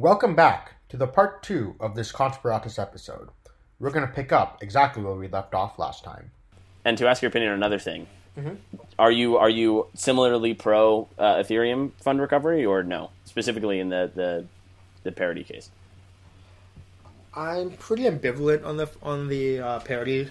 Welcome back to the part two of this Conspiratus episode. We're going to pick up exactly where we left off last time. And to ask your opinion on another thing, are you are you similarly pro uh, Ethereum fund recovery or no? Specifically in the the, the parity case. I'm pretty ambivalent on the on the uh, parity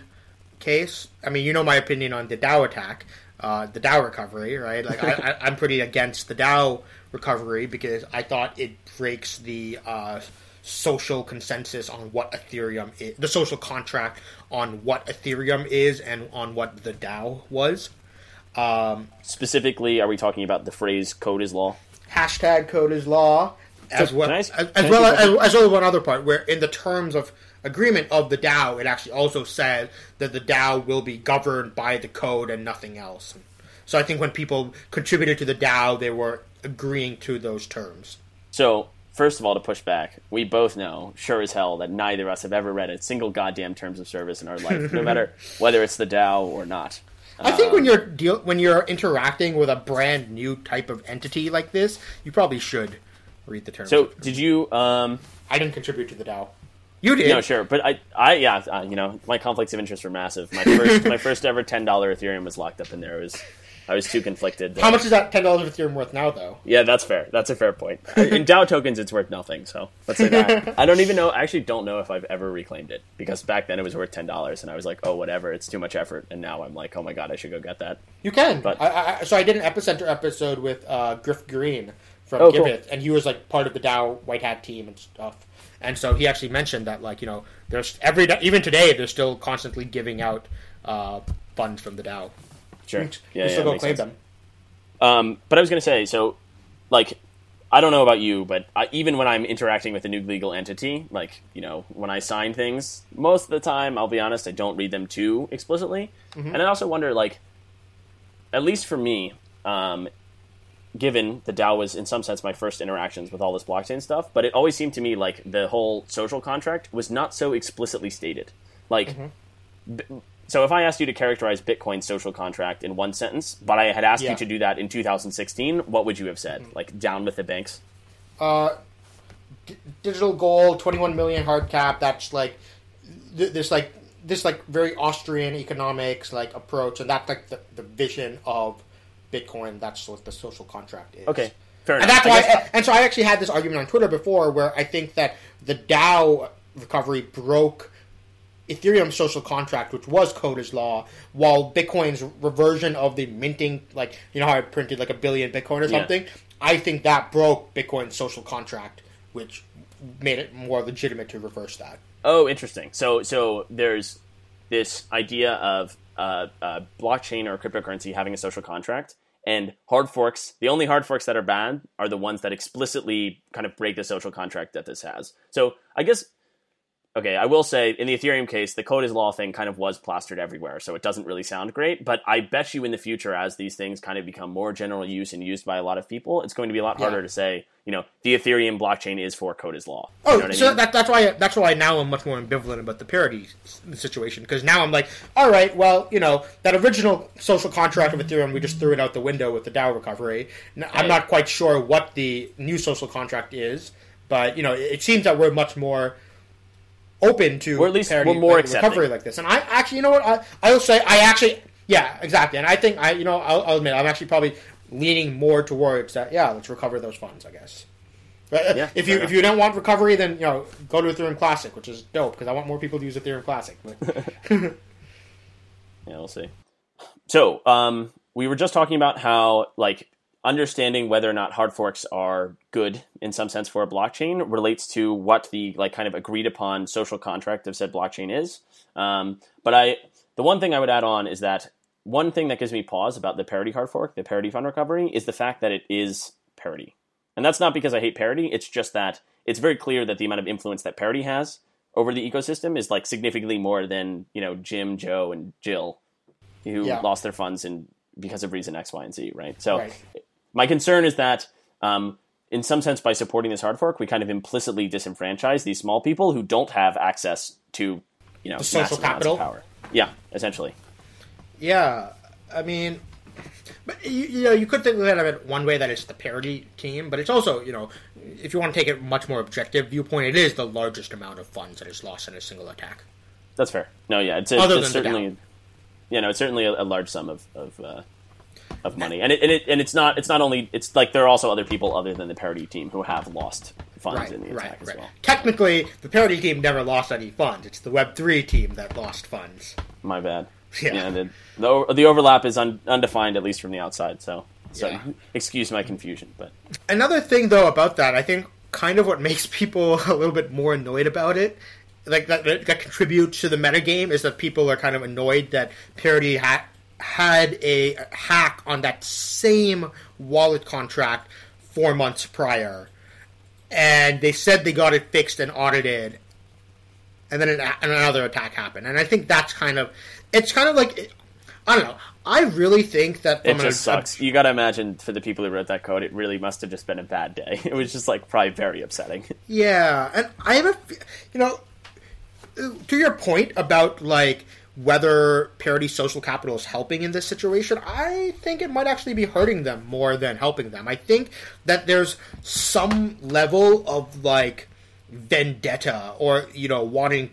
case. I mean, you know my opinion on the DAO attack, uh, the DAO recovery, right? Like, I, I, I'm pretty against the DAO recovery because I thought it breaks the uh, social consensus on what Ethereum is, the social contract on what Ethereum is and on what the DAO was. Um, Specifically, are we talking about the phrase "code is law"? hashtag code is law as So, well as, ask- as, well ask you a as, as well as one other part where in the terms of agreement of the DAO it actually also said that the DAO will be governed by the code and nothing else. So I think when people contributed to the DAO they were agreeing to those terms. So, first of all, to push back, we both know, sure as hell, that neither of us have ever read a single goddamn terms of service in our life, no matter whether it's the DAO or not. I think when uh, you're deal when you're interacting with a brand new type of entity like this, you probably should read the terms. So, did you? Um, I didn't contribute to the DAO. You did. no, sure, but I, I, yeah, uh, you know, my conflicts of interest were massive. My first, my first ever ten dollar Ethereum was locked up in there. It was, I was too conflicted. How much is that ten dollars of Ethereum worth now, though? Yeah, that's fair. That's a fair point. In DAO tokens, it's worth nothing. So let's say that. I don't even know. I actually don't know if I've ever reclaimed it because back then it was worth ten dollars, and I was like, oh, whatever. It's too much effort. And now I'm like, oh my god, I should go get that. You can. But- I, I, so I did an epicenter episode with uh, Griff Green from Oh, cool. Giveth, and he was like part of the DAO White Hat team and stuff. And so he actually mentioned that, like you know, there's every even today they're still constantly giving out uh, funds from the DAO. Sure. You Yeah, still yeah, go claim sense. them. Um, but I was going to say, so, like, I don't know about you, but I, even when I'm interacting with a new legal entity, like, you know, when I sign things, most of the time, I'll be honest, I don't read them too explicitly. And I also wonder, like, at least for me, um, given the DAO was in some sense my first interactions with all this blockchain stuff, but it always seemed to me like the whole social contract was not so explicitly stated. Like, b- so if I asked you to characterize Bitcoin's social contract in one sentence, but I had asked Yeah. you to do that in 2016, what would you have said? Like, down with the banks? Uh, d- digital gold, 21 million hard cap. That's like th- this like this like very Austrian economics like approach, and that's like the, the vision of Bitcoin. That's what the social contract is. Okay, fair And enough. that's why, guess- and so I actually had this argument on Twitter before, where I think that the DAO recovery broke Ethereum's social contract, which was code as law, while Bitcoin's reversion of the minting, like you know how I printed like a billion Bitcoin or Yeah. something, I think that broke Bitcoin's social contract, which made it more legitimate to reverse that. Oh, interesting. So, so there's this idea of uh, uh, blockchain or cryptocurrency having a social contract, and hard forks. The only hard forks that are bad are the ones that explicitly kind of break the social contract that this has. So, I guess. Okay, I will say in the Ethereum case, the code is law thing kind of was plastered everywhere, so it doesn't really sound great. But I bet you in the future, as these things kind of become more general use and used by a lot of people, it's going to be a lot harder Yeah. to say, you know, the Ethereum blockchain is for code is law. Oh, you know so I mean? that, that's why that's why now I'm much more ambivalent about the parity situation because now I'm like, all right, well, you know, that original social contract of Ethereum, we just threw it out the window with the DAO recovery. I'm not quite sure what the new social contract is, but you know, it, it seems that we're much more open to Or at least we're more like, recovery like this. And I actually, you know what, I I will say, I actually, yeah, exactly, and I think I, you know, I'll, I'll admit, I'm actually probably leaning more towards that. Yeah, let's recover those funds, I guess. But, Yeah, if you enough. if you don't want recovery, then you know go to Ethereum Classic, which is dope because I want more people to use Ethereum Classic. Yeah, we'll see. So, um, we were just talking about how, like, understanding whether or not hard forks are good in some sense for a blockchain relates to what the like kind of agreed upon social contract of said blockchain is. Um, but I, the one thing I would add on is that one thing that gives me pause about the parity hard fork, the parity fund recovery, is the fact that it is parity, and that's not because I hate parity. It's just that it's very clear that the amount of influence that parity has over the ecosystem is like significantly more than you know Jim, Joe, and Jill, who Yeah. lost their funds in because of reason X, Y, and Z. Right. So Right. My concern is that. Um, in some sense, by supporting this hard fork, we kind of implicitly disenfranchise these small people who don't have access to, you know, social capital? power. Yeah, essentially. yeah, I mean, But you, you know, you could think of it one way that it's the parity team, but it's also, you know, if you want to take it much more objective viewpoint, it is the largest amount of funds that is lost in a single attack. That's fair. No, yeah, it's, a, Other it's than the certainly, you know, it's certainly a, a large sum of of, uh, of money, and it, and it and it's not it's not only it's like there are also other people other than the parity team who have lost funds Right, in the right, attack right. as well. Technically, the parity team never lost any funds. It's the Web three team that lost funds. My bad. Yeah. the, the the overlap is un, undefined at least from the outside. So so Yeah. excuse my confusion, but Another thing, though, about that, I think kind of what makes people a little bit more annoyed about it, like that, that, that contributes to the metagame, is that people are kind of annoyed that parity ha- had a hack on that same wallet contract four months prior, and they said they got it fixed and audited, and then an, and another attack happened, and I think that's kind of, it's kind of like, I don't know. I really think that it an- just sucks. You got to imagine for the people who wrote that code, it really must have just been a bad day. It was just like probably very upsetting. Yeah, and I have a, you know, to your point about like whether parity social capital is helping in this situation, I think it might actually be hurting them more than helping them. I think that there's some level of like vendetta or you know wanting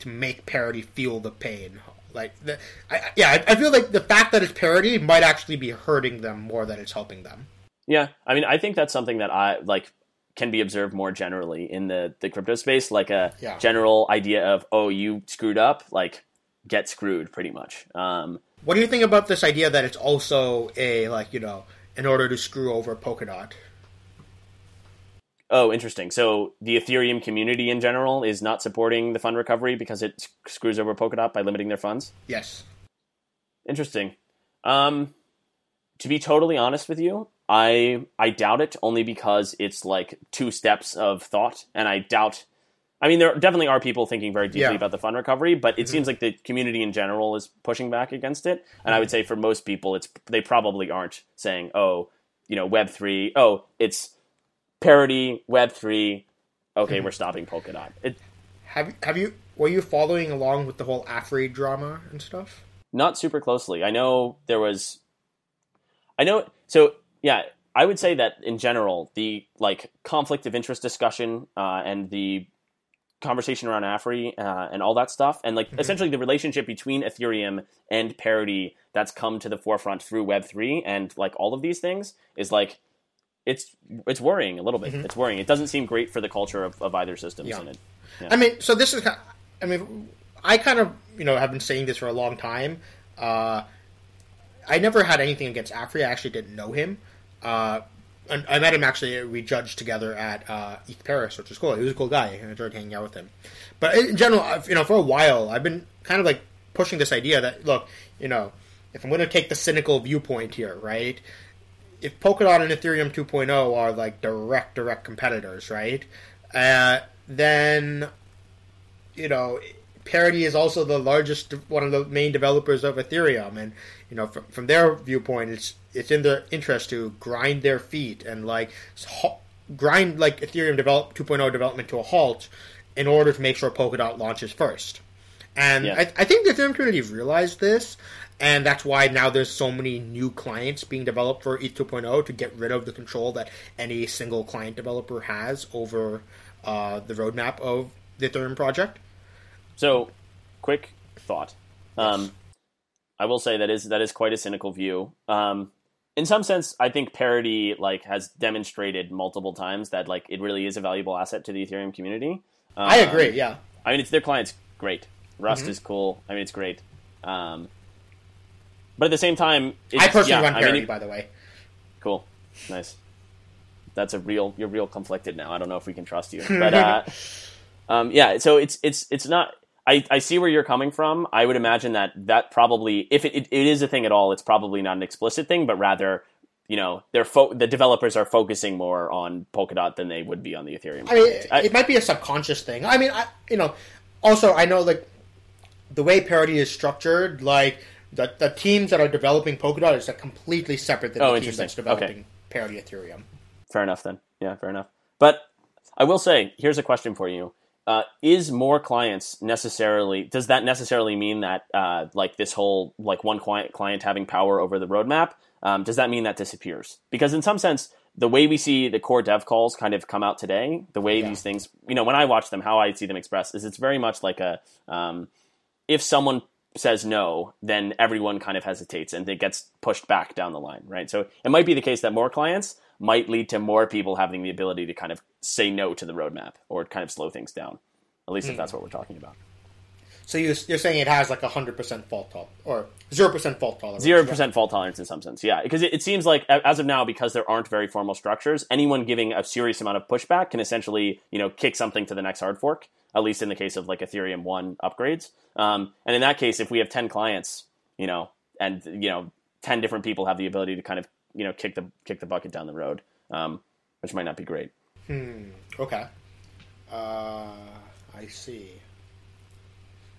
to make parity feel the pain. Like, the, I, yeah, I, I feel like the fact that it's parity might actually be hurting them more than it's helping them. Yeah, I mean, I think that's something that I like can be observed more generally in the the crypto space, like a Yeah. general idea of oh, you screwed up, like get screwed, pretty much. Um, What do you think about this idea that it's also a like you know in order to screw over Polkadot? oh, interesting. So the Ethereum community in general is not supporting the fund recovery because it screws over Polkadot by limiting their funds. Yes. Interesting. Um, to be totally honest with you, I I doubt it only because it's like two steps of thought, and I doubt. I mean, there definitely are people thinking very deeply Yeah. about the fund recovery, but it mm-hmm. seems like the community in general is pushing back against it. And I mm-hmm. would say for most people, it's they probably aren't saying, "Oh, you know, Web three. Oh, it's parity Web three. Okay, mm-hmm. we're stopping Polkadot." It Have have you were you following along with the whole Afri drama and stuff? not super closely. I know there was. I know. So yeah, I would say that in general, the like conflict of interest discussion uh, and the conversation around Afri uh, and all that stuff, and like essentially the relationship between Ethereum and parity that's come to the forefront through Web three and like all of these things is like. It's it's worrying a little bit. It's worrying. It doesn't seem great for the culture of, of either systems. Yeah. It, I mean, so this is. ki- I mean, I kind of you know have been saying this for a long time. Uh, I never had anything against Afri. I actually didn't know him. Uh, I met him actually. We judged together at uh, ETH Paris, which was cool. He was a cool guy. I enjoyed hanging out with him. But in general, I've, you know, for a while, I've been kind of like pushing this idea that look, you know, if I'm going to take the cynical viewpoint here, right? If Polkadot and Ethereum 2.0 are like direct, direct competitors, right? Uh, then you know, Parity is also the largest, one of the main developers of Ethereum, and you know, from, from their viewpoint, it's it's in their interest to grind their feet and like grind like Ethereum develop 2.0 development to a halt in order to make sure Polkadot launches first. And Yeah. I, I think the Ethereum community realized this, and that's why now there's so many new clients being developed for ETH 2.0 to get rid of the control that any single client developer has over uh, the roadmap of the Ethereum project. So, quick thought. Um, I will say that is that is quite a cynical view. Um, in some sense, I think parity like has demonstrated multiple times that like it really is a valuable asset to the Ethereum community. Um, I agree. Yeah. I mean, it's their clients great. Rust is cool. I mean, it's great. Um, but at the same time, it's, I personally yeah, run I parity, mean, by the way. Cool, nice. That's a real. You're real conflicted now. I don't know if we can trust you, but uh, um, yeah. So it's it's it's not. I, I see where you're coming from. I would imagine that that probably, if it, it, it is a thing at all, it's probably not an explicit thing, but rather, you know, they're fo- the developers are focusing more on Polkadot than they would be on the Ethereum. I mean, client. I- it might be a subconscious thing. I mean, I, you know, also I know like the way parity is structured, like the the teams that are developing Polkadot is like, completely separate than Oh, the team that's developing Okay. parity Ethereum. fair enough then. Yeah, fair enough. But I will say, here's a question for you. Uh, is more clients necessarily does that necessarily mean that uh, like this whole like one client client having power over the roadmap um, does that mean that disappears because in some sense the way we see the core dev calls kind of come out today the way Yeah. these things you know when i watch them how i see them expressed is it's very much like a um, if someone says no then everyone kind of hesitates and it gets pushed back down the line right so it might be the case that more clients might lead to more people having the ability to kind of say no to the roadmap or kind of slow things down at least if that's what we're talking about So you, you're saying it has like a hundred percent fault tolerance or zero percent fault tolerance? Zero percent fault tolerance in some sense, yeah. Because it, it seems like as of now, because there aren't very formal structures, anyone giving a serious amount of pushback can essentially, you know, kick something to the next hard fork. At least in the case of like Ethereum one upgrades. Um, and in that case, if we have ten clients, you know, and you know, ten different people have the ability to kind of, you know, kick the kick the bucket down the road, um, which might not be great. Hmm. Okay. Uh, I see.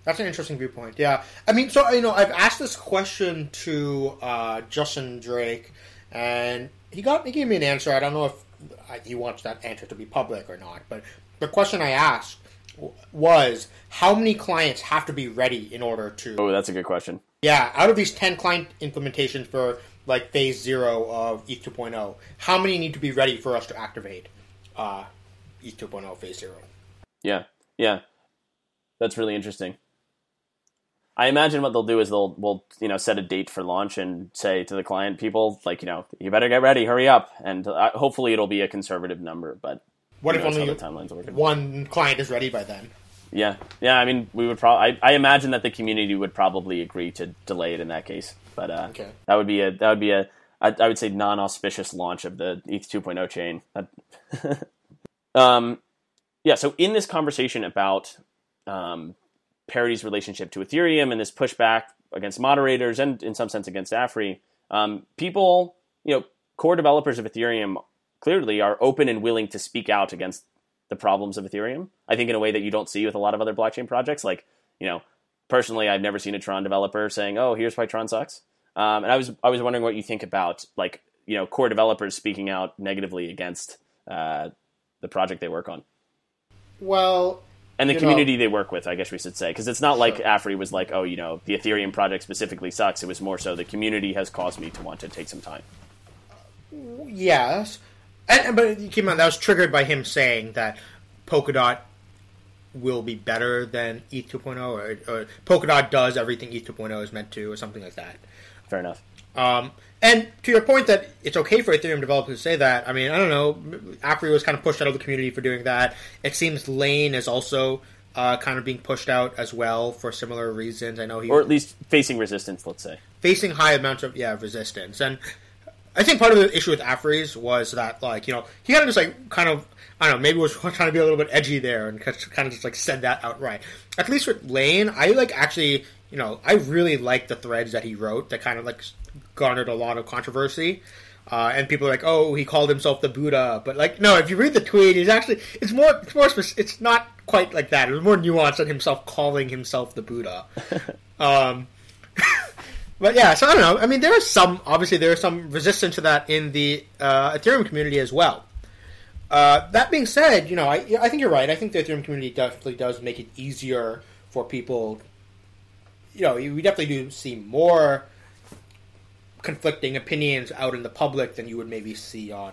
That's an interesting viewpoint. Yeah, I mean, so you know, I've asked this question to uh, Justin Drake, and he got he gave me an answer. I don't know if uh, he wants that answer to be public or not, but the question I asked was how many clients have to be ready in order to Oh, that's a good question. yeah, out of these 10 client implementations for like phase zero of ETH 2.0, how many need to be ready for us to activate uh, ETH 2.0 phase zero? Yeah, yeah, that's really interesting. I imagine what they'll do is they'll will you know set a date for launch and say to the client people like you know you better get ready, hurry up, and uh, hopefully it'll be a conservative number. But What if only timelines working? one client is ready by then? Yeah, yeah. I mean, we would probably. I, I imagine that the community would probably agree to delay it in that case. But uh, Okay. that would be a that would be a I, I would say non-auspicious launch of the ETH 2.0 chain. Um, yeah. So in this conversation about um, Parity's relationship to Ethereum and this pushback against moderators and in some sense against Afri, um, people, you know, core developers of Ethereum clearly are open and willing to speak out against the problems of Ethereum. I think in a way that you don't see with a lot of other blockchain projects. Like, you know, personally, I've never seen a Tron developer saying, "Oh, here's why Tron sucks." Um, and I was I was wondering what you think about like you know core developers speaking out negatively against uh, the project they work on Well, and the community they work with. I guess we should say because it's not like Sure. Afri was like, "Oh, you know, the Ethereum project specifically sucks." It was more so the community has caused me to want to take some time. yes. And, but keep in mind, that was triggered by him saying that Polkadot will be better than ETH 2.0, or, or Polkadot does everything ETH 2.0 is meant to, or something like that. Fair enough. Um, and to your point that it's okay for Ethereum developers to say that, I mean, I don't know. Afri was kind of pushed out of the community for doing that. It seems Lane is also uh, kind of being pushed out as well for similar reasons. I know he Or at least facing resistance, let's say. facing high amounts of yeah resistance, and I think part of the issue with Afris was that like you know he kind of just like kind of I don't know maybe was trying to be a little bit edgy there and kind of just like said that outright. At least with Lane, I like actually you know I really like the threads that he wrote that kind of like garnered a lot of controversy. Uh, and people are like, "Oh, he called himself the Buddha," but like, no. If you read the tweet, he's actually it's more it's more it's not quite like that. It was more nuanced than himself calling himself the Buddha. um, but yeah, so I don't know. I mean, there is some obviously there is some resistance to that in the uh, Ethereum community as well. Uh, that being said, you know, I I think you're right. I think the Ethereum community definitely does make it easier for people. You know, we definitely do see more conflicting opinions out in the public than you would maybe see on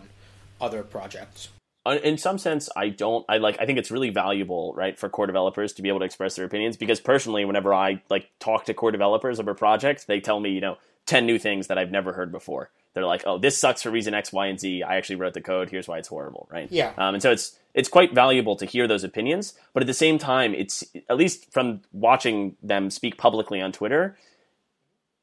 other projects. Uh, in some sense i don't i like i think it's really valuable right for core developers to be able to express their opinions because personally whenever i like talk to core developers of a project they tell me you know 10 new things that i've never heard before. They're like oh this sucks for reason x y and z. I actually wrote the code. Here's why it's horrible right? Yeah. um, and so it's it's quite valuable to hear those opinions but at the same time it's at least from watching them speak publicly on twitter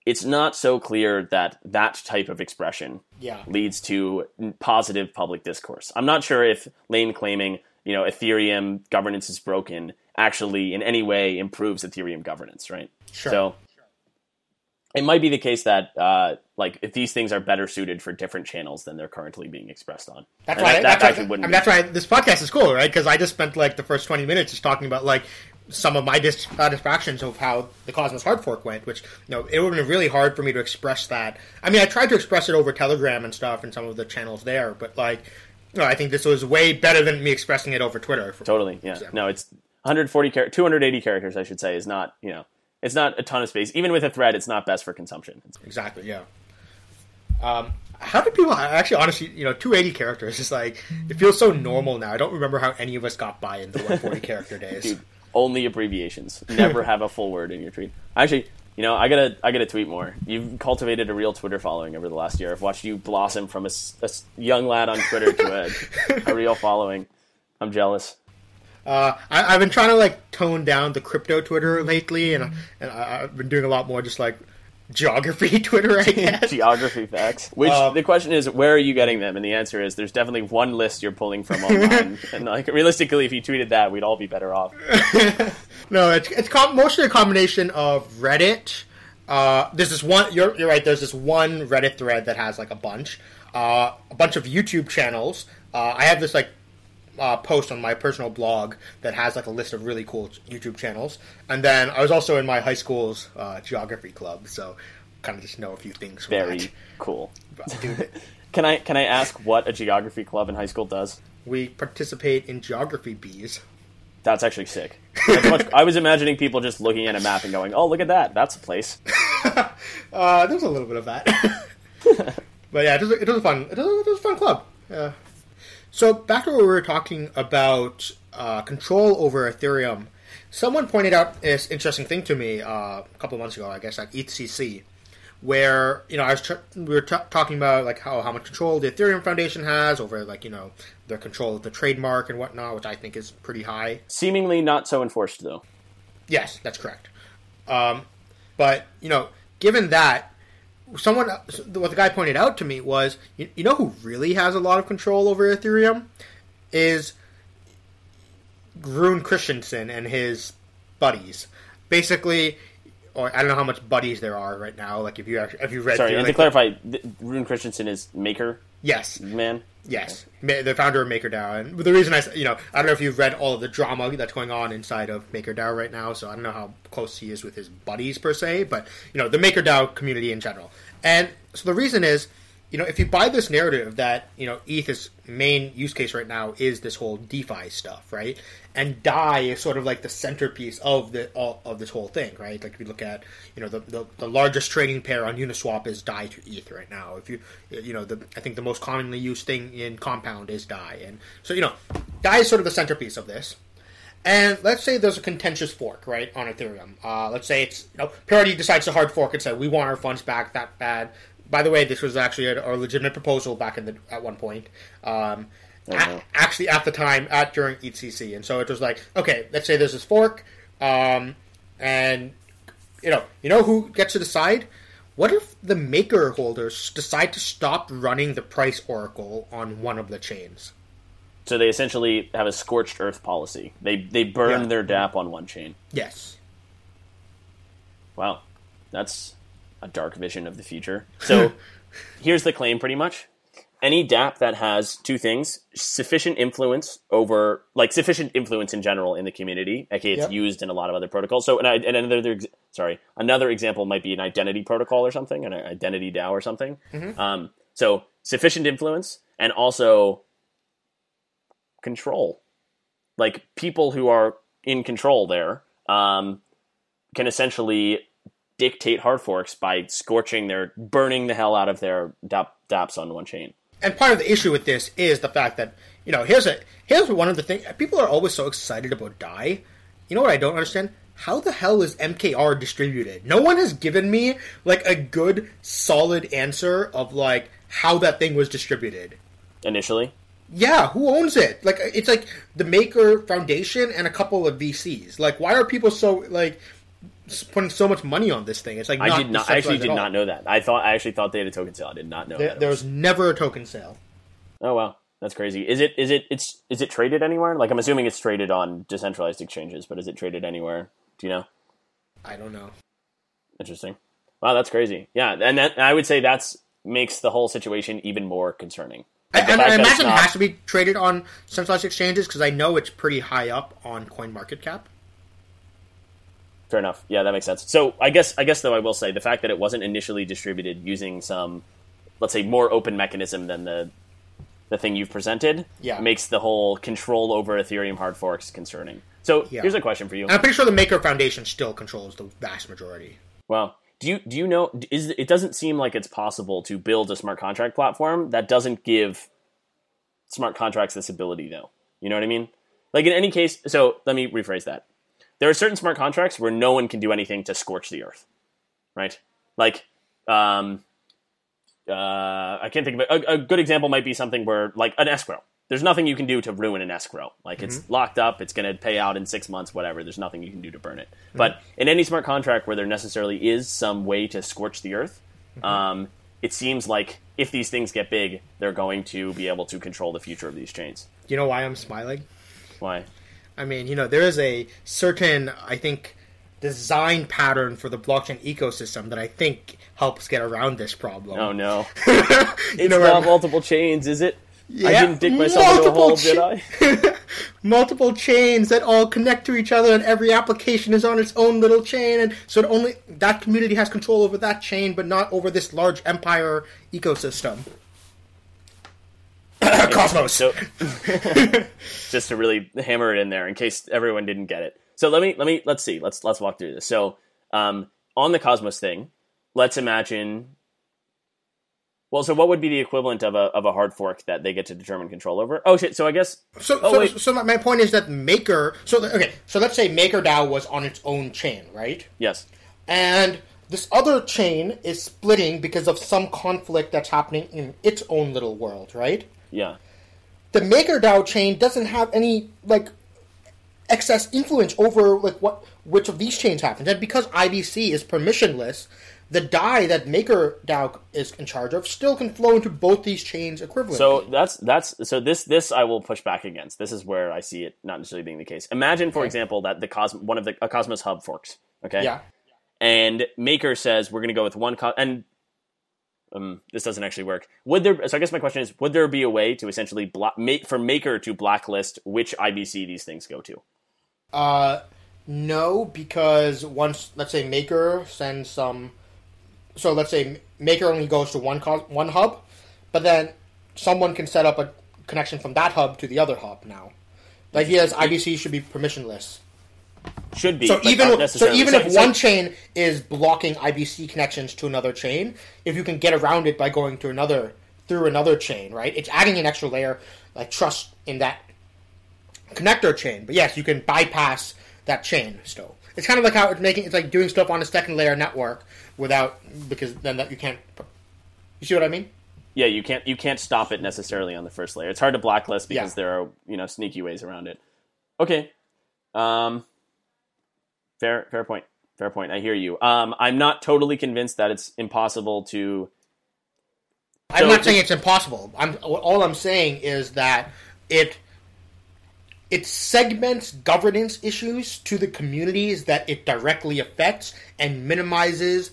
it's not so clear that that type of expression Yeah. leads to positive public discourse. I'm not sure if Lane claiming, you know, Ethereum governance is broken actually in any way improves Ethereum governance, right? Sure. So it might be the case that uh, like if these things are better suited for different channels than they're currently being expressed on. That's And why. that, that's, that why I mean, that's why this podcast is cool, right? Because I just spent like the first twenty minutes just talking about like some of my dissatisfactions of how the Cosmos hard fork went. Which you know, it would have been really hard for me to express that. I mean, I tried to express it over Telegram and stuff and some of the channels there, but like, you know, I think this was way better than me expressing it over Twitter. For, Totally, yeah. No, it's. 140 char- 280 characters, I should say, is not you know it's not a ton of space. Even with a thread, it's not best for consumption. Exactly. Yeah. Um, how do people actually, honestly, you know, 280 characters is like it feels so normal now. I don't remember how any of us got by in the 140 character days. Dude, only abbreviations. Never have a full word in your tweet. Actually, you know, I gotta I gotta tweet more. You've cultivated a real Twitter following over the last year. I've watched you blossom from a young lad on Twitter to a, a real following. I'm jealous. Uh, I, I've been trying to like tone down the crypto Twitter lately, and and I, I've been doing a lot more just like geography Twitter, I guess. Geography facts. Which Um, the question is, where are you getting them? And the answer is, there's definitely one list you're pulling from online. and like realistically, if you tweeted that, we'd all be better off. No, it's it's com- mostly a combination of Reddit. Uh, there's this one. You're you're right. There's this one Reddit thread that has like a bunch, uh, a bunch of YouTube channels. Uh, I have this like uh, post on my personal blog that has like a list of really cool YouTube channels, and then I was also in my high school's uh, geography club, so kind of just know a few things. Very that. cool. Dude, Can I can I ask what a geography club in high school does? we participate in geography bees. That's actually sick. That's much, I was imagining people just looking at a map and going, "Oh, look at that! That's a place." Uh, there was a little bit of that, but yeah, it was, it was a fun. It was, it was a fun club. Yeah. So back to what we were talking about uh, control over Ethereum. Someone pointed out this interesting thing to me uh, a couple of months ago, I guess, at ETHCC, where you know I was tr- we were t- talking about like how how much control the Ethereum Foundation has over like you know the control of the trademark and whatnot, which I think is pretty high. Seemingly not so enforced though. Yes, that's correct. Um, but you know, given that, someone what the guy pointed out to me was, you, you know, who really has a lot of control over Ethereum is Rune Christensen and his buddies. Basically, or I don't know how much buddies there are right now. Like if you actually, if you read, Sorry, through, and like, to clarify, th- Rune Christensen is maker yes, man. Yes, Ma- the founder of MakerDAO, and the reason I, you know, I don't know if you've read all of the drama that's going on inside of MakerDAO right now, so I don't know how close he is with his buddies per se, but you know, the MakerDAO community in general. And so the reason is, you know, if you buy this narrative that you know ETH's main use case right now is this whole DeFi stuff, right? And DAI is sort of like the centerpiece of the all, of this whole thing, right? Like if you look at, you know, the, the, the largest trading pair on Uniswap is DAI to ETH right now. If you, you know, the I think the most commonly used thing in Compound is DAI, and so you know, DAI is sort of the centerpiece of this. And let's say there's a contentious fork, right, on Ethereum. Uh, let's say it's you know, Parity decides to hard fork and say we want our funds back that bad. By the way, this was actually a, a legitimate proposal back in the at one point. Um, a- no. actually, at the time, at during ETHCC, and so it was like, okay, let's say there's this fork, um, and you know, you know who gets to decide. What if the maker holders decide to stop running the price oracle on one of the chains? So they essentially have a scorched earth policy. They they burn Yeah. their DApp on one chain. Yes. Wow, that's a dark vision of the future. So here's the claim, pretty much. Any DApp that has two things: sufficient influence over, like sufficient influence in general in the community. Okay, it's Yep. used in a lot of other protocols. So, and, I, and another, sorry, another example might be an identity protocol or something, an identity DAO or something. Um, so sufficient influence and also control. Like people who are in control there um, can essentially dictate hard forks by scorching their, burning the hell out of their dApp, dApps on one chain. and part of the issue with this is the fact that you know here's a here's one of the things people are always so excited about DAI you know what i don't understand? How the hell is mkr distributed? No one has given me like a good solid answer of like how that thing was distributed. Initially, yeah who owns it? Like it's like the maker foundation and a couple of vcs like why are people so like putting so much money on this thing it's like I did not. I actually did not know that. I thought. I actually thought they had a token sale. I did not know there, that. there was never a token sale Oh wow, that's crazy. Is it? Is it? It's. Is it traded anywhere? Like I'm assuming it's traded on decentralized exchanges, but is it traded anywhere? Do you know? i don't know Interesting. Wow, that's crazy. Yeah, and that I would say that's makes the whole situation even more concerning. Like, and I imagine not- it has to be traded on centralized exchanges because I know it's pretty high up on CoinMarketCap. Fair enough. Yeah, that makes sense. So I guess I guess though I will say the fact that it wasn't initially distributed using some, let's say, more open mechanism than the the thing you've presented, Yeah. makes the whole control over Ethereum hard forks concerning. So Yeah. here's a question for you. And I'm pretty sure the Maker Foundation still controls the vast majority. Well, do you do you know? Is it doesn't seem like it's possible to build a smart contract platform that doesn't give smart contracts this ability, though. You know what I mean? Like in any case, so let me rephrase that. There are certain smart contracts where no one can do anything to scorch the earth, right? Like, um, uh, I can't think of it. A, a good example might be something where, like, an escrow. There's nothing you can do to ruin an escrow. Like it's locked up, it's going to pay out in six months, whatever. There's nothing you can do to burn it. But in any smart contract where there necessarily is some way to scorch the earth, um, it seems like if these things get big, they're going to be able to control the future of these chains. You know why I'm smiling? Why? I mean, you know, there is a certain, I think, design pattern for the blockchain ecosystem that I think helps get around this problem. Oh no! It's know, not multiple chains, is it? I didn't dig myself into a hole, did I? multiple chains that all connect to each other, and every application is on its own little chain, and so it only that community has control over that chain, but not over this large empire ecosystem. Cosmos. So, just to really hammer it in there, in case everyone didn't get it. So let me let me let's see. Let's let's walk through this. So um, on the Cosmos thing, let's imagine. Well, so what would be the equivalent of a of a hard fork that they get to determine control over? Oh shit! So I guess So, Oh, so, wait. so my, my point is that Maker. So okay, so let's say MakerDAO was on its own chain, right? yes, And this other chain is splitting because of some conflict that's happening in its own little world, right? Yeah, The MakerDAO chain doesn't have any like excess influence over like what which of these chains happens, and because IBC is permissionless, the DAI that MakerDAO is in charge of still can flow into both these chains equivalently. So that's that's so this this I will push back against. This is where I see it not necessarily being the case. Imagine, for example, that the Cos one of the a Cosmos Hub forks. Okay. yeah, and Maker says we're going to go with one co- and um, this doesn't actually work. Would there? So I guess my question is, would there be a way to essentially block make for Maker to blacklist which IBC these things go to? Uh, no, because once let's say Maker sends some, so let's say Maker only goes to one co- one hub, but then someone can set up a connection from that hub to the other hub. Now, the idea is IBC should be permissionless. Should be. So even so even So- if so- one chain is blocking IBC connections to another chain, if you can get around it by going to another through another chain, right? It's adding an extra layer like trust in that connector chain. But yes, you can bypass that chain still. It's kind of like how it's making it's like doing stuff on a second layer network without because then that you can't. You see what I mean? yeah, you can't you can't stop it necessarily on the first layer. It's hard to blacklist because Yeah. there are you know sneaky ways around it. Okay, um, fair fair point. Fair point. I hear you. Um, I'm not totally convinced that it's impossible to I'm So not saying it's impossible. I'm all I'm saying is that it it segments governance issues to the communities that it directly affects and minimizes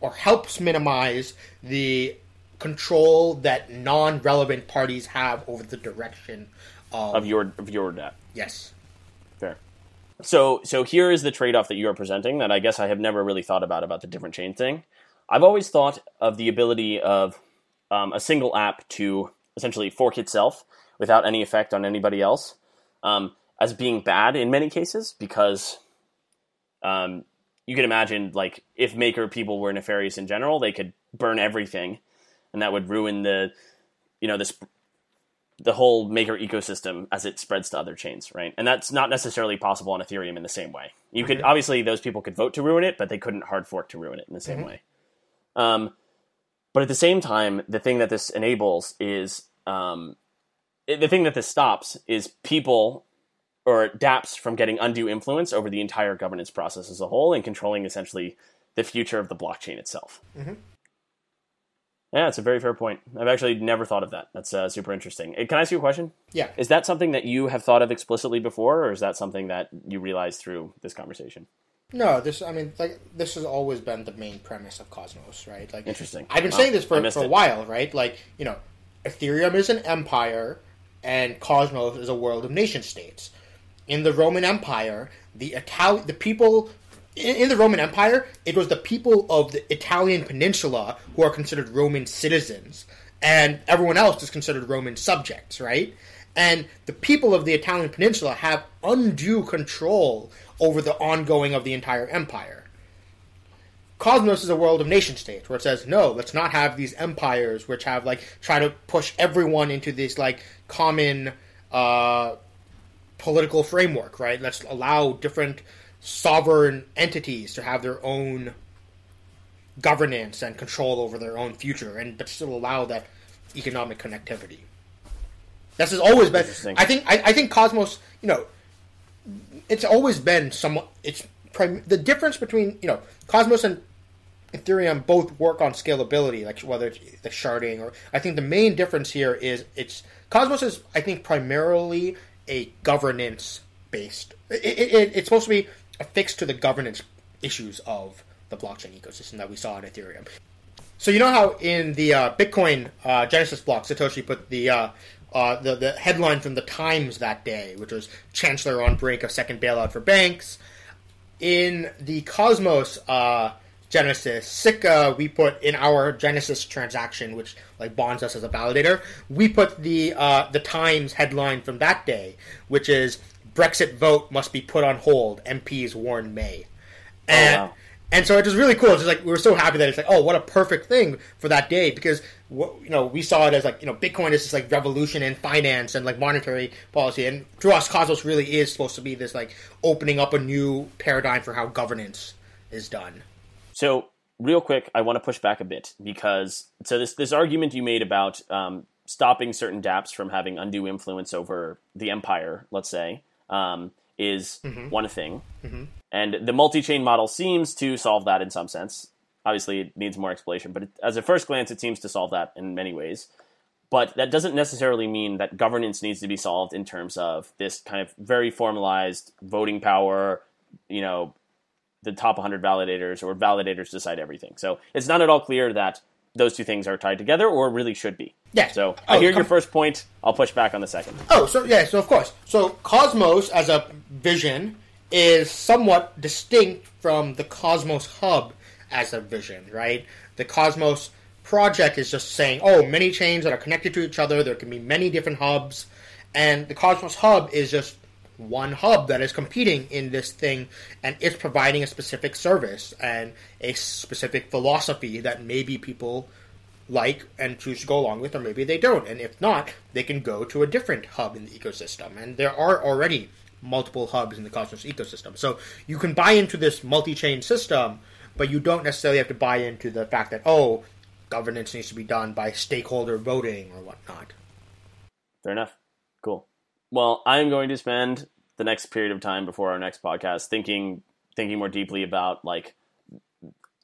or helps minimize the control that non-relevant parties have over the direction of, of your of your debt. yes. So so here is the trade off that you are presenting that I guess I have never really thought about about the different chain thing. I've always thought of the ability of um, a single app to essentially fork itself without any effect on anybody else um, as being bad in many cases because um, you can imagine like if maker people were nefarious in general they could burn everything and that would ruin the you know this the whole maker ecosystem as it spreads to other chains, right? And that's not necessarily possible on Ethereum in the same way. You could obviously those people could vote to ruin it, but they couldn't hard fork to ruin it in the same way. Um, but at the same time, the thing that this enables is um, the thing that this stops is people or DApps from getting undue influence over the entire governance process as a whole and controlling essentially the future of the blockchain itself. Yeah, it's a very fair point. I've actually never thought of that. That's uh, super interesting. Uh, Can I ask you a question? Yeah. Is that something that you have thought of explicitly before, or is that something that you realized through this conversation? No, this I mean like this has always been the main premise of Cosmos, right? Like Interesting. I've been Wow, saying this for, for a it. while, right? Like, you know, Ethereum is an empire and Cosmos is a world of nation states. In the Roman Empire, the Itali- the people in, the Roman Empire, it was the people of the Italian peninsula who are considered Roman citizens, and everyone else is considered Roman subjects, right? And the people of the Italian peninsula have undue control over the ongoing of the entire empire. Cosmos is a world of nation states where it says, no, let's not have these empires which have like try to push everyone into this like common uh, political framework, right? Let's allow different sovereign entities to have their own governance and control over their own future, and but still allow that economic connectivity. This has always been. I think. I, I, think Cosmos. You know, it's always been somewhat. It's prim, the difference between you know Cosmos and Ethereum both work on scalability, like whether it's the sharding or. I think the main difference here is it's Cosmos is I think primarily a governance based. It, it, it's supposed to be affixed to the governance issues of the blockchain ecosystem that we saw in Ethereum. So you know how in the uh, Bitcoin uh, Genesis block, Satoshi put the, uh, uh, the the headline from the Times that day, which was Chancellor on brink of second bailout for banks. In the Cosmos uh, Genesis SICA, we put in our Genesis transaction, which like bonds us as a validator. We put the uh, the Times headline from that day, which is Brexit vote must be put on hold. MPs warn May. Oh, and, oh, wow. And so it was really cool. It's like we were so happy that it's like, oh, what a perfect thing for that day because you know we saw it as like you know Bitcoin is this like revolution in finance and like monetary policy, and to us, Cosmos really is supposed to be this like opening up a new paradigm for how governance is done. So real quick, I want to push back a bit because so this this argument you made about um, stopping certain DApps from having undue influence over the empire, let's say, um, is mm-hmm. one thing. Mm-hmm. And the multi chain model seems to solve that in some sense. Obviously, it needs more explanation, but it, as a first glance, it seems to solve that in many ways. But that doesn't necessarily mean that governance needs to be solved in terms of this kind of very formalized voting power, you know, the top 100 validators or validators decide everything. So it's not at all clear that those two things are tied together or really should be. Yeah. So I oh, hear your first point. I'll push back on the second. Oh, so yeah, so of course. So Cosmos as a vision is somewhat distinct from the Cosmos Hub as a vision, right? The Cosmos project is just saying, oh, many chains that are connected to each other, there can be many different hubs, and the Cosmos Hub is just one hub that is competing in this thing and it's providing a specific service and a specific philosophy that maybe people like and choose to go along with, or maybe they don't. And if not, they can go to a different hub in the ecosystem. And there are already multiple hubs in the Cosmos ecosystem. So you can buy into this multi chain system, but you don't necessarily have to buy into the fact that, oh, governance needs to be done by stakeholder voting or whatnot. Fair enough. Cool. Well, I'm going to spend the next period of time before our next podcast thinking thinking more deeply about like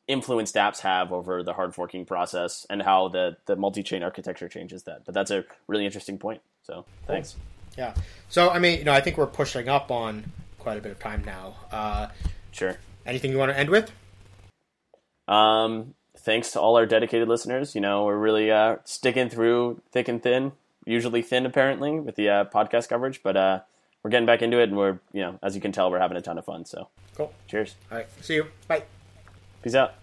influence dApps have over the hard forking process and how the the multi-chain architecture changes that. But that's a really interesting point. So thanks. Cool. Yeah. So I mean, you know, I think we're pushing up on quite a bit of time now. Uh, sure. Anything you want to end with? Um, thanks to all our dedicated listeners. You know, we're really uh, sticking through thick and thin usually thin apparently with the uh, podcast coverage, but uh, we're getting back into it, and we're you know as you can tell we're having a ton of fun. So cool. Cheers. All right. See you. Bye. Peace out.